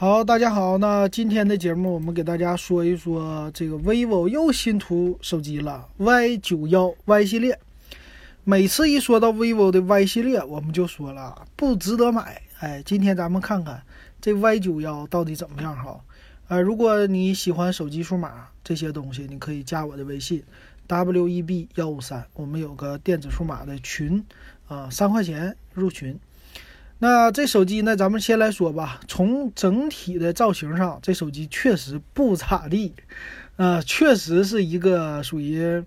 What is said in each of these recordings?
好，大家好，那今天的节目我们给大家说一说这个 vivo 又新出手机了，Y 九幺 Y 系列。每次一说到 vivo 的 Y 系列，我们就说了不值得买。哎，今天咱们看看这 Y 九幺到底怎么样哈？呃，如果你喜欢手机数码这些东西，你可以加我的微信 W E B 幺五三，我们有个电子数码的群啊，三块钱入群。那这手机呢，咱们先来说吧。从整体的造型上，这手机确实不咋地，呃，确实是一个属于。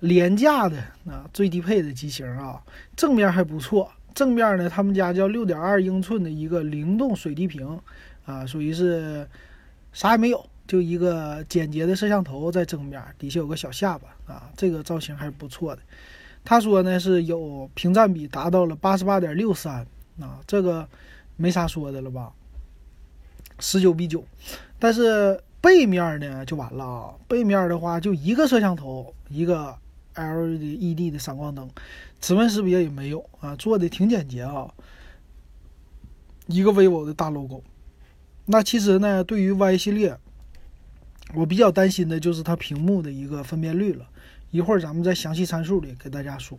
廉价的啊，最低配的机型啊，正面还不错。正面呢，他们家叫六点二英寸的一个灵动水滴屏啊，属于是啥也没有，就一个简洁的摄像头在正面，底下有个小下巴啊，这个造型还是不错的。他说呢是有屏占比达到了八十八点六三啊，这个没啥说的了吧？十九比九，但是背面呢就完了啊，背面的话就一个摄像头，一个。LED 的闪光灯，指纹识别也没有啊，做的挺简洁啊。一个 vivo 的大 logo。那其实呢，对于 Y 系列，我比较担心的就是它屏幕的一个分辨率了。一会儿咱们在详细参数里给大家说。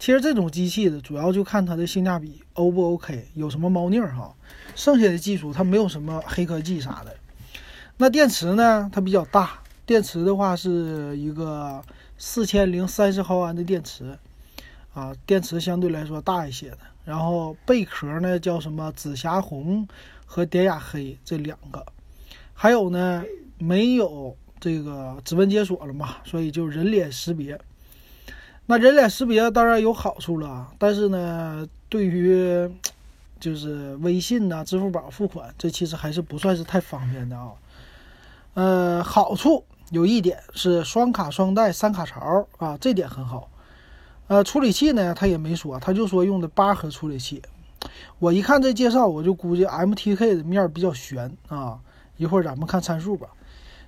其实这种机器的主要就看它的性价比 O 不 OK，有什么猫腻儿哈。剩下的技术它没有什么黑科技啥的。那电池呢，它比较大，电池的话是一个。四千零三十毫安的电池，啊，电池相对来说大一些的。然后贝壳呢叫什么紫霞红和典雅黑这两个，还有呢没有这个指纹解锁了嘛，所以就人脸识别。那人脸识别当然有好处了，但是呢，对于就是微信呐、支付宝付款，这其实还是不算是太方便的啊。呃，好处。有一点是双卡双待三卡槽啊，这点很好。呃，处理器呢，他也没说，他就说用的八核处理器。我一看这介绍，我就估计 MTK 的面比较悬啊。一会儿咱们看参数吧。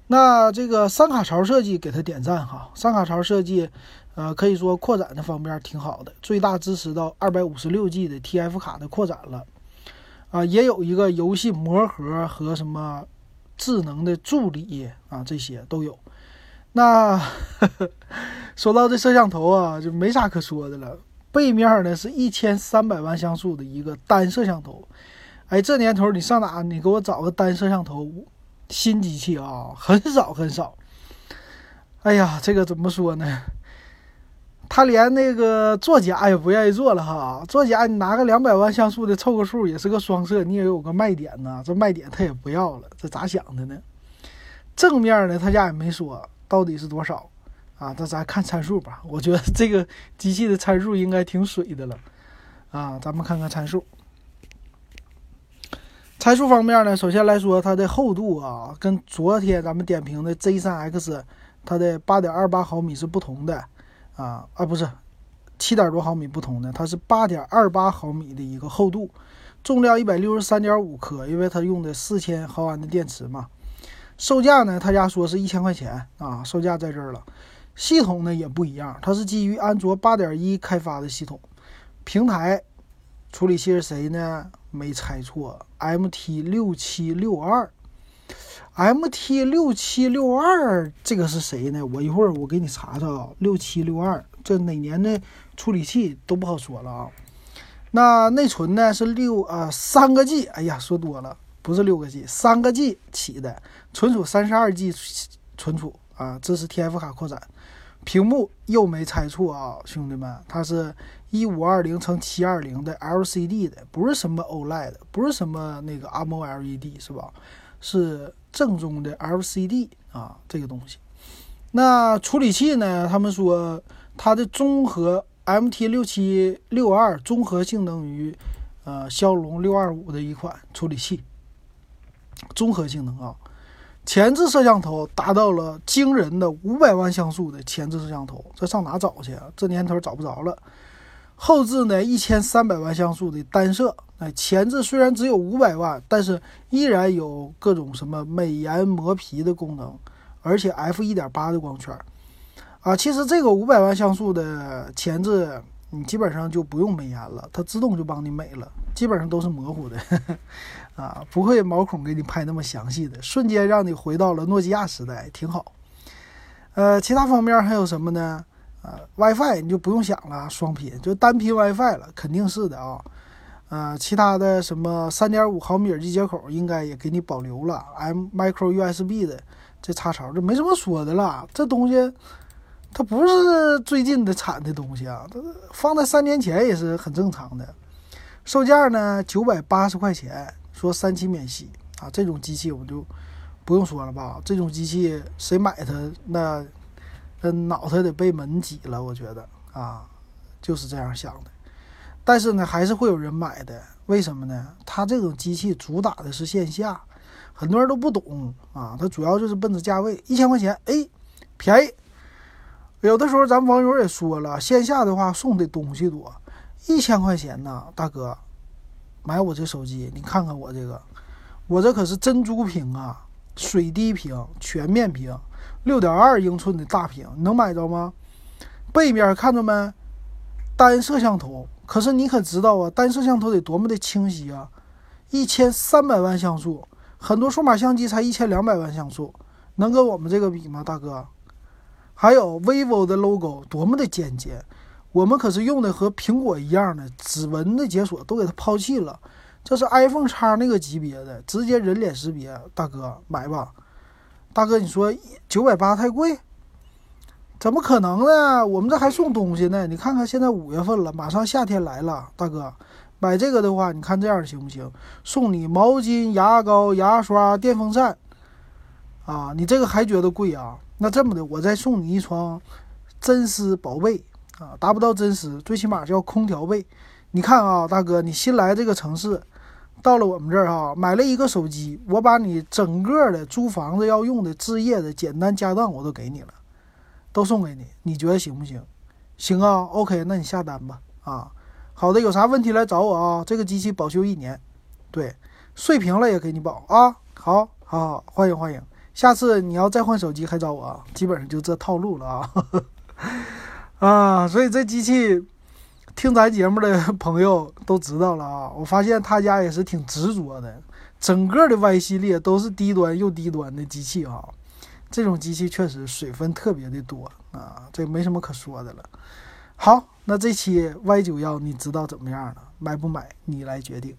那这个三卡槽设计给他点赞哈，三卡槽设计，呃，可以说扩展的方面挺好的，最大支持到二百五十六 G 的 TF 卡的扩展了。啊，也有一个游戏魔盒和什么。智能的助理啊，这些都有。那呵呵 说到这摄像头啊，就没啥可说的了。背面呢是一千三百万像素的一个单摄像头。哎，这年头你上哪你给我找个单摄像头新机器啊，很少很少。哎呀，这个怎么说呢？他连那个作假也不愿意做了哈，作假你拿个两百万像素的凑个数也是个双摄，你也有个卖点呢。这卖点他也不要了，这咋想的呢？正面呢，他家也没说到底是多少啊？这咱看参数吧。我觉得这个机器的参数应该挺水的了啊。咱们看看参数。参数方面呢，首先来说它的厚度啊，跟昨天咱们点评的 Z3X 它的八点二八毫米是不同的。啊啊不是，七点多毫米不同的，它是八点二八毫米的一个厚度，重量一百六十三点五克，因为它用的四千毫安的电池嘛。售价呢，他家说是一千块钱啊，售价在这儿了。系统呢也不一样，它是基于安卓八点一开发的系统，平台处理器是谁呢？没猜错，MT 六七六二。MT 六七六二这个是谁呢？我一会儿我给你查查啊。六七六二这哪年的处理器都不好说了啊。那内存呢是六啊三个 G，哎呀说多了，不是六个 G，三个 G 起的，存储三十二 G 存储啊，支持 TF 卡扩展。屏幕又没猜错啊，兄弟们，它是一五二零乘七二零的 LCD 的，不是什么 OLED，不是什么那个 AMOLED 是吧？是正宗的 LCD 啊，这个东西。那处理器呢？他们说它的综合 MT 六七六二综合性能于呃骁龙六二五的一款处理器。综合性能啊，前置摄像头达到了惊人的五百万像素的前置摄像头，这上哪找去啊？这年头找不着了。后置呢，一千三百万像素的单摄。哎，前置虽然只有五百万，但是依然有各种什么美颜磨皮的功能，而且 f 一点八的光圈啊。其实这个五百万像素的前置，你基本上就不用美颜了，它自动就帮你美了，基本上都是模糊的啊，不会毛孔给你拍那么详细的，瞬间让你回到了诺基亚时代，挺好。呃，其他方面还有什么呢？呃，WiFi 你就不用想了，双频就单频 WiFi 了，肯定是的啊。呃，其他的什么三点五毫米耳机接口应该也给你保留了，M Micro USB 的这插槽就没什么说的了。这东西它不是最近的产的东西啊，它放在三年前也是很正常的。售价呢九百八十块钱，说三期免息啊，这种机器我就不用说了吧，这种机器谁买它那。那脑袋得被门挤了，我觉得啊，就是这样想的。但是呢，还是会有人买的，为什么呢？它这种机器主打的是线下，很多人都不懂啊。它主要就是奔着价位，一千块钱，哎，便宜。有的时候咱们网友也说了，线下的话送的东西多，一千块钱呢，大哥，买我这手机，你看看我这个，我这可是珍珠屏啊，水滴屏，全面屏。六点二英寸的大屏，能买着吗？背面看着没？单摄像头，可是你可知道啊？单摄像头得多么的清晰啊！一千三百万像素，很多数码相机才一千两百万像素，能跟我们这个比吗，大哥？还有 vivo 的 logo 多么的简洁，我们可是用的和苹果一样的指纹的解锁都给它抛弃了，这是 iPhone 叉那个级别的，直接人脸识别，大哥买吧。大哥，你说九百八太贵？怎么可能呢？我们这还送东西呢。你看看，现在五月份了，马上夏天来了。大哥，买这个的话，你看这样行不行？送你毛巾、牙膏、牙刷、电风扇。啊，你这个还觉得贵啊？那这么的，我再送你一床真丝薄被啊，达不到真丝，最起码叫空调被。你看啊，大哥，你新来这个城市。到了我们这儿哈，买了一个手机，我把你整个的租房子要用的置业的简单家当我都给你了，都送给你，你觉得行不行？行啊，OK，那你下单吧。啊，好的，有啥问题来找我啊？这个机器保修一年，对，碎屏了也给你保啊。好，好，好，欢迎欢迎，下次你要再换手机还找我？基本上就这套路了啊。啊，所以这机器。听咱节目的朋友都知道了啊！我发现他家也是挺执着的，整个的 Y 系列都是低端又低端的机器啊。这种机器确实水分特别的多啊，这没什么可说的了。好，那这期 Y 九幺你知道怎么样了？买不买你来决定。